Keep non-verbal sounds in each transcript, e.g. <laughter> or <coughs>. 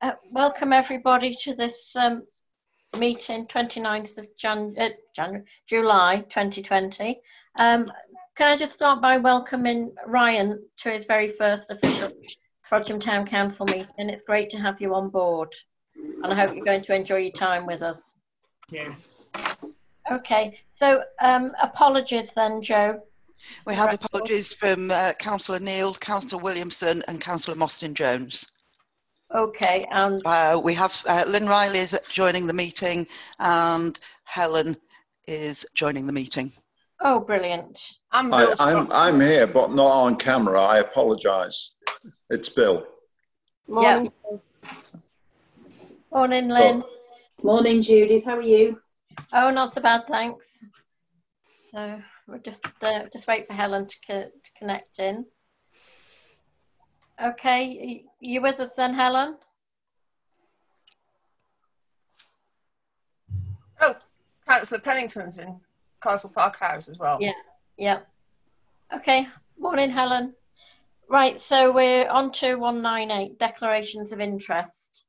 Uh, welcome everybody to this um, meeting, 29th of Jan- uh, January, July 2020. Um, can I just start by welcoming Ryan to his very first official Frodsham Town Council meeting? And it's great to have you on board, and I hope you're going to enjoy your time with us. Yeah. Okay, so um, apologies then, Joe. We have apologies from uh, Councillor Neil, Councillor Williamson, and Councillor Mostyn Jones. Okay, and Uh, we have uh, Lynn Riley is joining the meeting, and Helen is joining the meeting. oh, brilliant. I'm I, Bill I'm, I'm here, but not on camera. I apologise. It's Bill. Morning. Morning, Lynn. Morning, Judith. How are you? Oh, not so bad, thanks. So we'll just uh, just wait for Helen to, co- to connect in. Okay, you with us then, Helen? Oh, Councillor Pennington's in Castle Park House as well. Yeah. Yeah. Okay. Morning, Helen. Right, so we're on to 198 declarations of interest.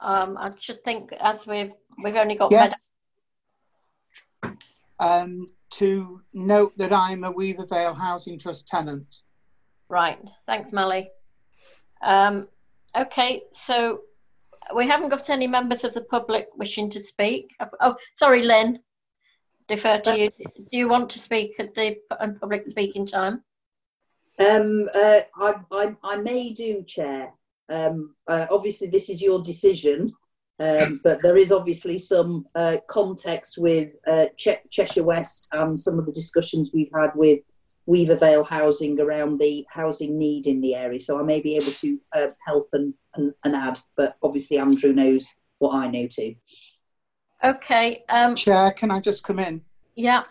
Um, I should think as we've we've only got Yes. Um, to note that I'm a Weaver Vale Housing Trust tenant. Right. Thanks, Molly. Um, okay, so we haven't got any members of the public wishing to speak. Oh, sorry, Lynn. Defer to you. Do you want to speak at the public speaking time? Um, uh, I, I, I may do, Chair. Um, uh, obviously, this is your decision, um, but there is obviously some uh, context with uh, che- Cheshire West and some of the discussions we've had with Weaver Vale Housing around the housing need in the area. So I may be able to uh, help and, and, and add, but obviously Andrew knows what I know too. Okay. Um, Chair, can I just come in? yeah.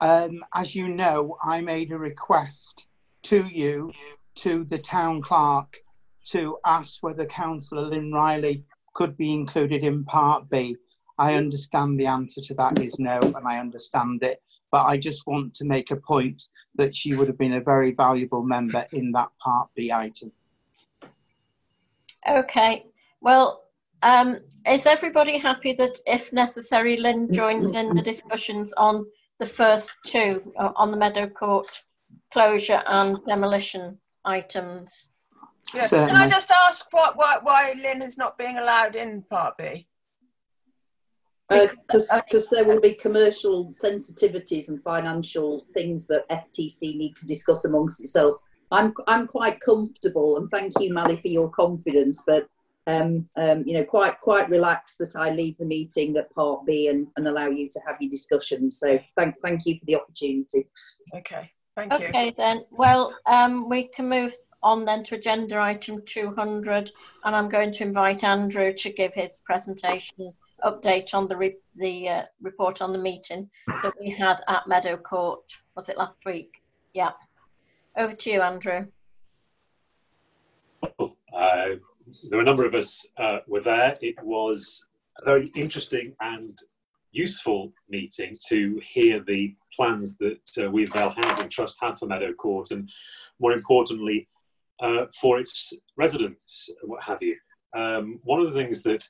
Um, as you know, I made a request to you, to the town clerk, to ask whether Councillor Lynn Riley could be included in Part B. I understand the answer to that is no, and I understand it. But I just want to make a point that she would have been a very valuable member in that Part B item. Okay. Well, um, is everybody happy that if necessary, Lynn joins in the discussions on the first two, uh, on the Meadow Court closure and demolition items? Yeah. Can I just ask what, why, why Lynn is not being allowed in Part B? Because Because- because there will be commercial sensitivities and financial things that FTC need to discuss amongst itself. I'm I'm quite comfortable, and thank you, Mally, for your confidence. But um, um, you know, quite quite relaxed that I leave the meeting at Part B and, and allow you to have your discussions. So thank thank you for the opportunity. Okay, thank you. Okay, then. Well, um, we can move on then to agenda item 200, and I'm going to invite Andrew to give his presentation update on the re- the uh, report on the meeting that we had at Meadow Court. Was it last week? Yeah. Over to you, Andrew. Uh, there were a number of us uh, were there. It was a very interesting and useful meeting to hear the plans that uh, Vale Housing Trust had for Meadow Court, and more importantly, uh, for its residents, what have you. Um, one of the things that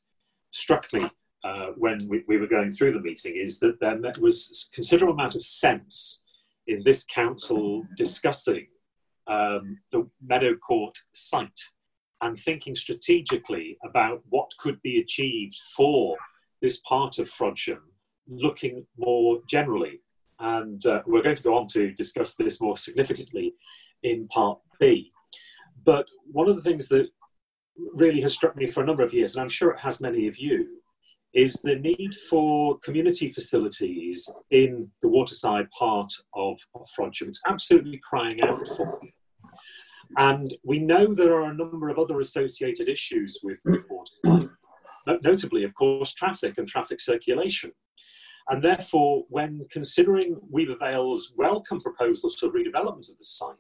struck me uh, when we, we were going through the meeting is that there was considerable amount of sense in this council discussing um, the Meadow Court site and thinking strategically about what could be achieved for this part of Frodsham, looking more generally. And uh, we're going to go on to discuss this more significantly in part B. But one of the things that really has struck me for a number of years, and I'm sure it has many of you, is the need for community facilities in the waterside part of, of. It's absolutely crying out for. And we know there are a number of other associated issues with, with waterside, notably, of course, traffic and traffic circulation. And therefore, when considering Weaver Vale's welcome proposals for redevelopment of the site,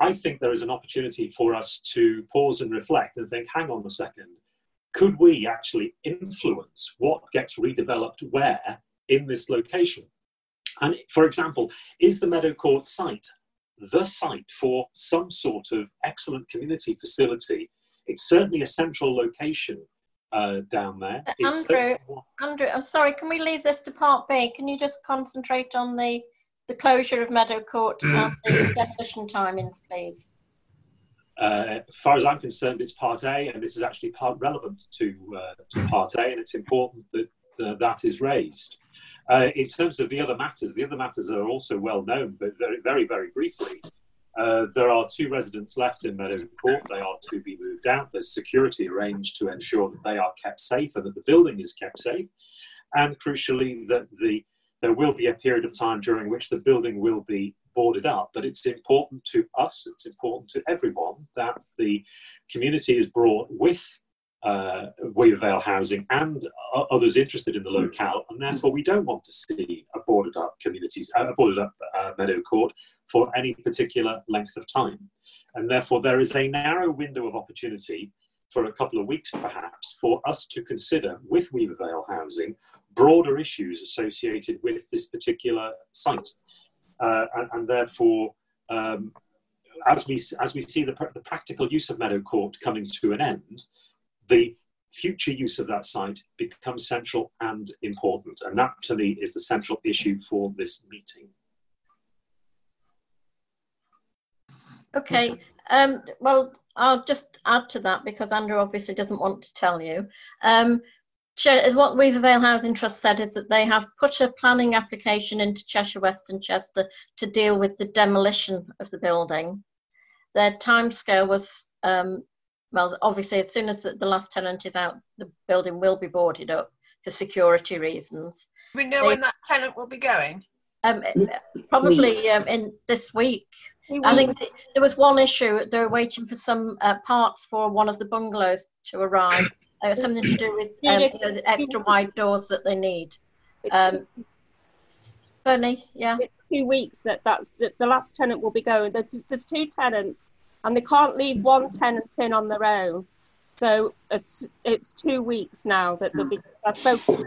I think there is an opportunity for us to pause and reflect and think, hang on a second, could we actually influence what gets redeveloped where in this location? And for example, is the Meadow Court site the site for some sort of excellent community facility It's certainly a central location uh, down there. Uh, It's Andrew, certainly- Andrew, I'm sorry, can we leave this to part B? Can you just concentrate on the, the closure of Meadow Court and <clears throat> the demolition timings, please? Uh, as far as I'm concerned, it's part A, and this is actually part relevant to, uh, to part A, and it's important that uh, that is raised. In terms of the other matters, the other matters are also well known, but very, very, very briefly. Uh, there are two residents left in Meadow Court. They are to be moved out. There's security arranged to ensure that they are kept safe and that the building is kept safe. And crucially, that the there will be a period of time during which the building will be boarded up. But it's important to us, it's important to everyone that the community is brought with uh, Weaver Vale Housing and o- others interested in the locale, and therefore we don't want to see a boarded up communities, uh, a boarded up uh, Meadow Court for any particular length of time. And therefore there is a narrow window of opportunity for a couple of weeks perhaps for us to consider with Weaver Vale Housing broader issues associated with this particular site. Uh, and, and therefore, um, as we as we see the, the practical use of Meadow Court coming to an end, the future use of that site becomes central and important. And that, to me, is the central issue for this meeting. Okay, um, well, I'll just add to that because Andrew obviously doesn't want to tell you. Um, what Weaver Vale Housing Trust said is that they have put a planning application into Cheshire West and Chester to deal with the demolition of the building. Their timescale was, um, well, obviously, as soon as the the last tenant is out, the building will be boarded up for security reasons. We know They- when that tenant will be going. Um, probably um, in this week. I think th- there was one issue. They were waiting for some uh, parts for one of the bungalows to arrive. Uh, something to do with <coughs> um, you know, the extra wide doors that they need. It's Um, Bernie, yeah. it's two weeks that that's that the last tenant will be going. There's, there's two tenants, and they can't leave one tenant in on their own. So it's, it's two weeks now that they'll be. I spoke to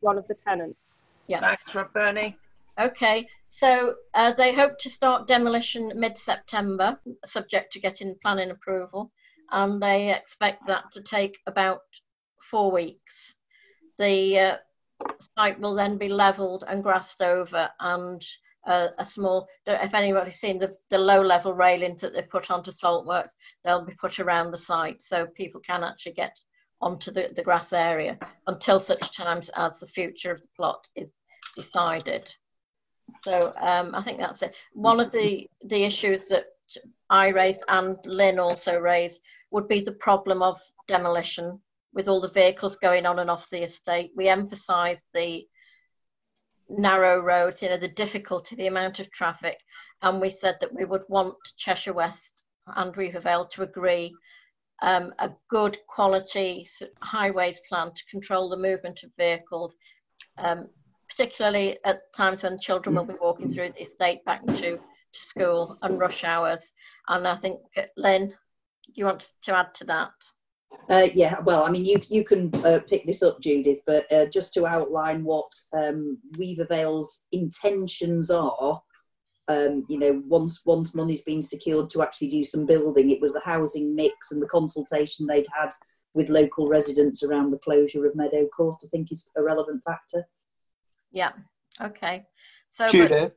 one of the tenants. Thanks, Rob Bernie. Okay, so uh, they hope to start demolition mid-September, subject to getting planning approval, and they expect that to take about four weeks. The uh, site will then be levelled and grassed over, and uh, a small. If anybody's seen the, the low-level railings that they put onto Saltworks, they'll be put around the site so people can actually get onto the, the grass area until such times as the future of the plot is decided. So um, I think that's it. One of the the issues that I raised and Lynn also raised would be the problem of demolition with all the vehicles going on and off the estate. We emphasised the narrow roads, you know, the difficulty, the amount of traffic, and we said that we would want Cheshire West and Weaver Vale to agree um, a good quality highways plan to control the movement of vehicles, um, particularly at times when children will be walking through the estate back to, to school and rush hours. And I think, Lynn, you want to add to that? Uh, yeah, well, I mean, you you can uh, pick this up, Judith, but uh, just to outline what um, Weaver Vale's intentions are, um, you know, once once money's been secured to actually do some building, it was the housing mix and the consultation they'd had with local residents around the closure of Meadow Court. I think is a relevant factor. Yeah. Okay. So, but- Judith,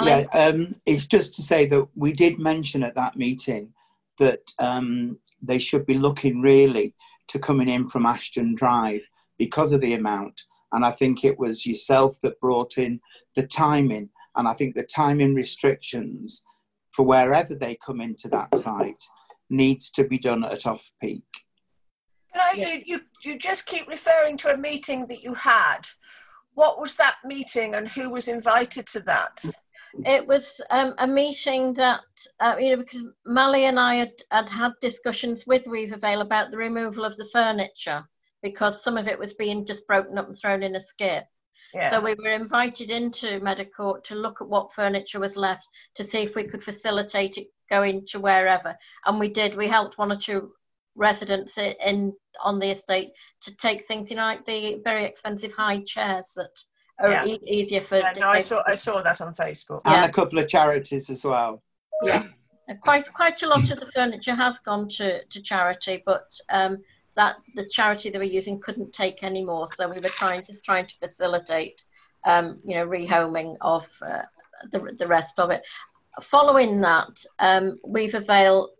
yeah. yeah, um, it's just to say that we did mention at that meeting that um, they should be looking really to coming in from Ashton Drive because of the amount. And I think it was yourself that brought in the timing. And I think the timing restrictions for wherever they come into that site needs to be done at off peak. Can I, Yeah. you, you, you just keep referring to a meeting that you had. What was that meeting and who was invited to that? It was um, a meeting that, uh, you know, because Mally and I had, had had discussions with Weaver Vale about the removal of the furniture because some of it was being just broken up and thrown in a skip. Yeah. So we were invited into Meadow Court to look at what furniture was left to see if we could facilitate it going to wherever. And we did. We helped one or two residents in on the estate to take things, you know, like the very expensive high chairs that are Yeah. e- easier for. Yeah, no, I saw I saw that on Facebook. Yeah. And a couple of charities as well. Yeah. quite quite a lot of the furniture has gone to, to charity, but um, that the charity they were using couldn't take any more, so we were trying just trying to facilitate, um, you know, rehoming of uh, the the rest of it. Following that, um, Weaver Vale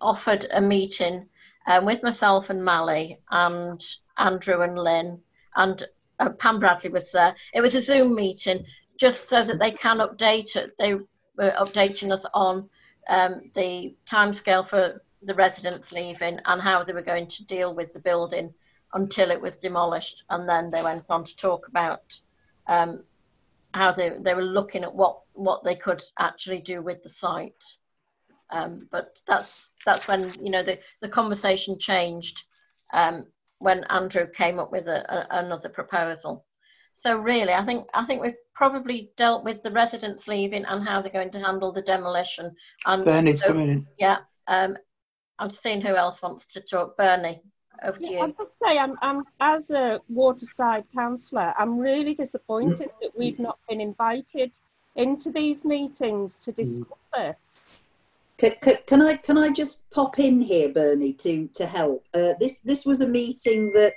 offered a meeting um, with myself and Mally and Andrew and Lynn and uh, Pam Bradley was there. It was a Zoom meeting just so that they can update it. They were updating us on um, the timescale for the residents leaving and how they were going to deal with the building until it was demolished. And then they went on to talk about um, how they, they were looking at what, what they could actually do with the site. Um, but that's that's when you know the, the conversation changed um, when Andrew came up with a, a, another proposal. So really, I think I think we've probably dealt with the residents leaving and how they're going to handle the demolition. And Bernie's so, coming in. Yeah, um, I'm seeing who else wants to talk. Bernie, over to you. I must say, I'm, I'm as a waterside councillor, I'm really disappointed that we've not been invited into these meetings to discuss this. Can, can, I can I just pop in here, Bernie, to to help? Uh, this this was a meeting that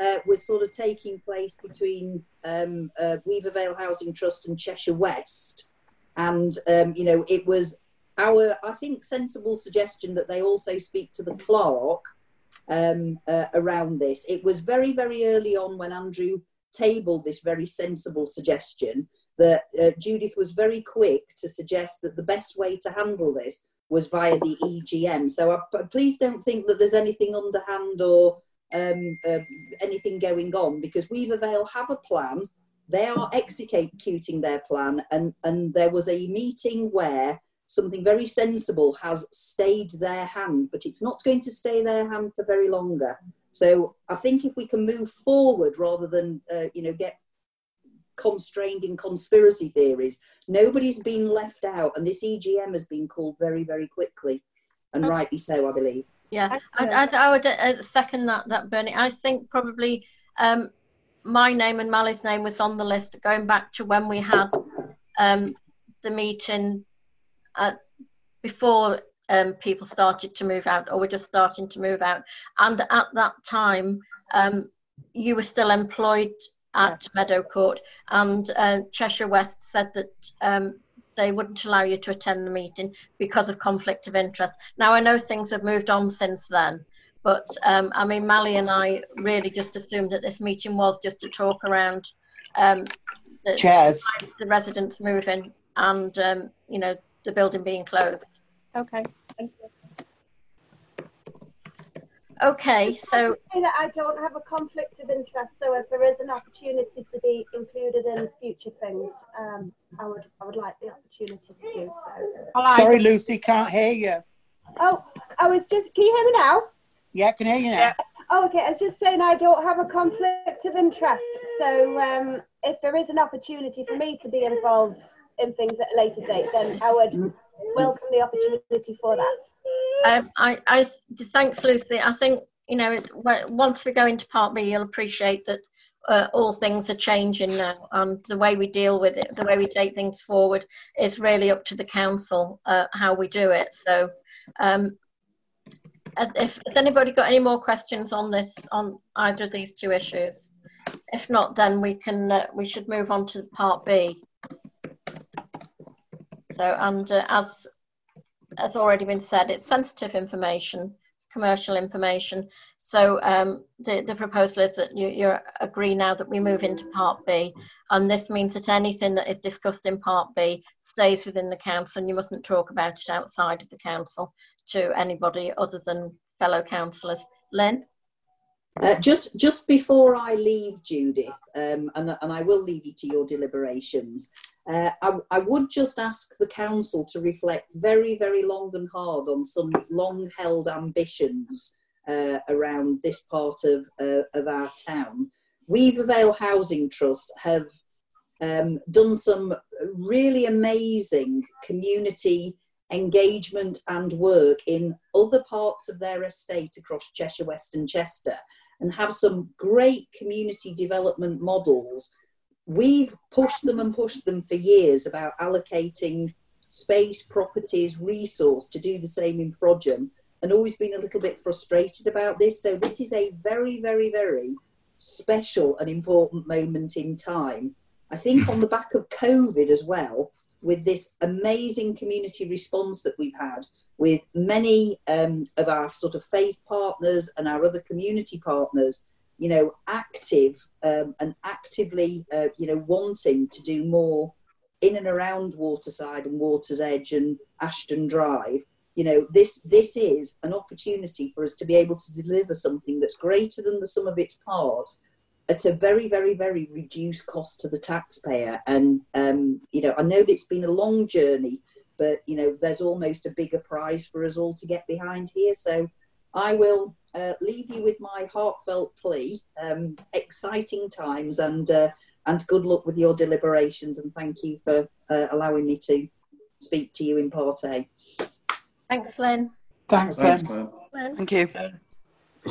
uh, was sort of taking place between um, uh, Weaver Vale Housing Trust and Cheshire West, and um, you know it was our I think sensible suggestion that they also speak to the clerk um, uh, around this. It was very very early on when Andrew tabled this very sensible suggestion that uh, Judith was very quick to suggest that the best way to handle this was via the EGM. So I, please don't think that there's anything underhand or um, uh, anything going on because Weaver Vale have a plan. They are executing their plan, and, and there was a meeting where something very sensible has stayed their hand, but it's not going to stay their hand for very longer. So I think if we can move forward rather than uh, you know get constrained in conspiracy theories. Nobody's been left out, and this EGM has been called very, very quickly, and Okay. rightly so, I believe. Yeah, I, I, I would uh, second that, that Bernie. I think probably um, my name and Mally's name was on the list going back to when we had um, the meeting at, before um, people started to move out or were just starting to move out. And at that time, um, you were still employed at Meadow Court, and uh, Cheshire West said that um, they wouldn't allow you to attend the meeting because of conflict of interest. Now I know things have moved on since then, but um, I mean Mally and I really just assumed that this meeting was just to talk around um, the, Chairs. the residents moving and um, you know the building being closed. Okay, thank you. Okay, so say that I don't have a conflict of interest, so if there is an opportunity to be included in future things, um, I would I would like the opportunity to do so. Sorry, Lucy, can't hear you. Oh, I was just. Can you hear me now? Yeah, I can hear you now. Yeah. Oh, okay. I was just saying I don't have a conflict of interest, so um, if there is an opportunity for me to be involved in things at a later date, then I would welcome the opportunity for that. Um, I, I thanks, Lucy. I think you know once we go into Part B, you'll appreciate that uh, all things are changing now, and the way we deal with it, the way we take things forward, is really up to the council uh, how we do it. So, um, uh, if has anybody got any more questions on this, on either of these two issues? If not, then we can uh, we should move on to Part B. So, and uh, as has already been said, it's sensitive information, commercial information. So um, the, the proposal is that you, you agree now that we move into Part B, and this means that anything that is discussed in Part B stays within the council, and you mustn't talk about it outside of the council to anybody other than fellow councillors. Lynn? Uh, just just before I leave, Judith, um, and, and I will leave you to your deliberations, uh, I, I would just ask the council to reflect very, very long and hard on some long held ambitions uh, around this part of, uh, of our town. Weaver Vale Housing Trust have um, done some really amazing community engagement and work in other parts of their estate across Cheshire West and Chester and have some great community development models. We've pushed them and pushed them for years about allocating space, properties, resource to do the same in Frodsham and always been a little bit frustrated about this. So this is a very, very, very special and important moment in time. I think on the back of COVID as well, with this amazing community response that we've had with many um, of our sort of faith partners and our other community partners, you know, active um, and actively, uh, you know, wanting to do more in and around Waterside and Water's Edge and Ashton Drive. You know, this this is an opportunity for us to be able to deliver something that's greater than the sum of its parts at a very, very, very reduced cost to the taxpayer. And um, you know, I know that it's been a long journey, but you know, there's almost a bigger prize for us all to get behind here. So I will uh, leave you with my heartfelt plea. Um, exciting times and uh, and good luck with your deliberations. And thank you for uh, allowing me to speak to you in part A. Thanks, Lynn. Thanks, Thanks, then. Glenn. Thank you.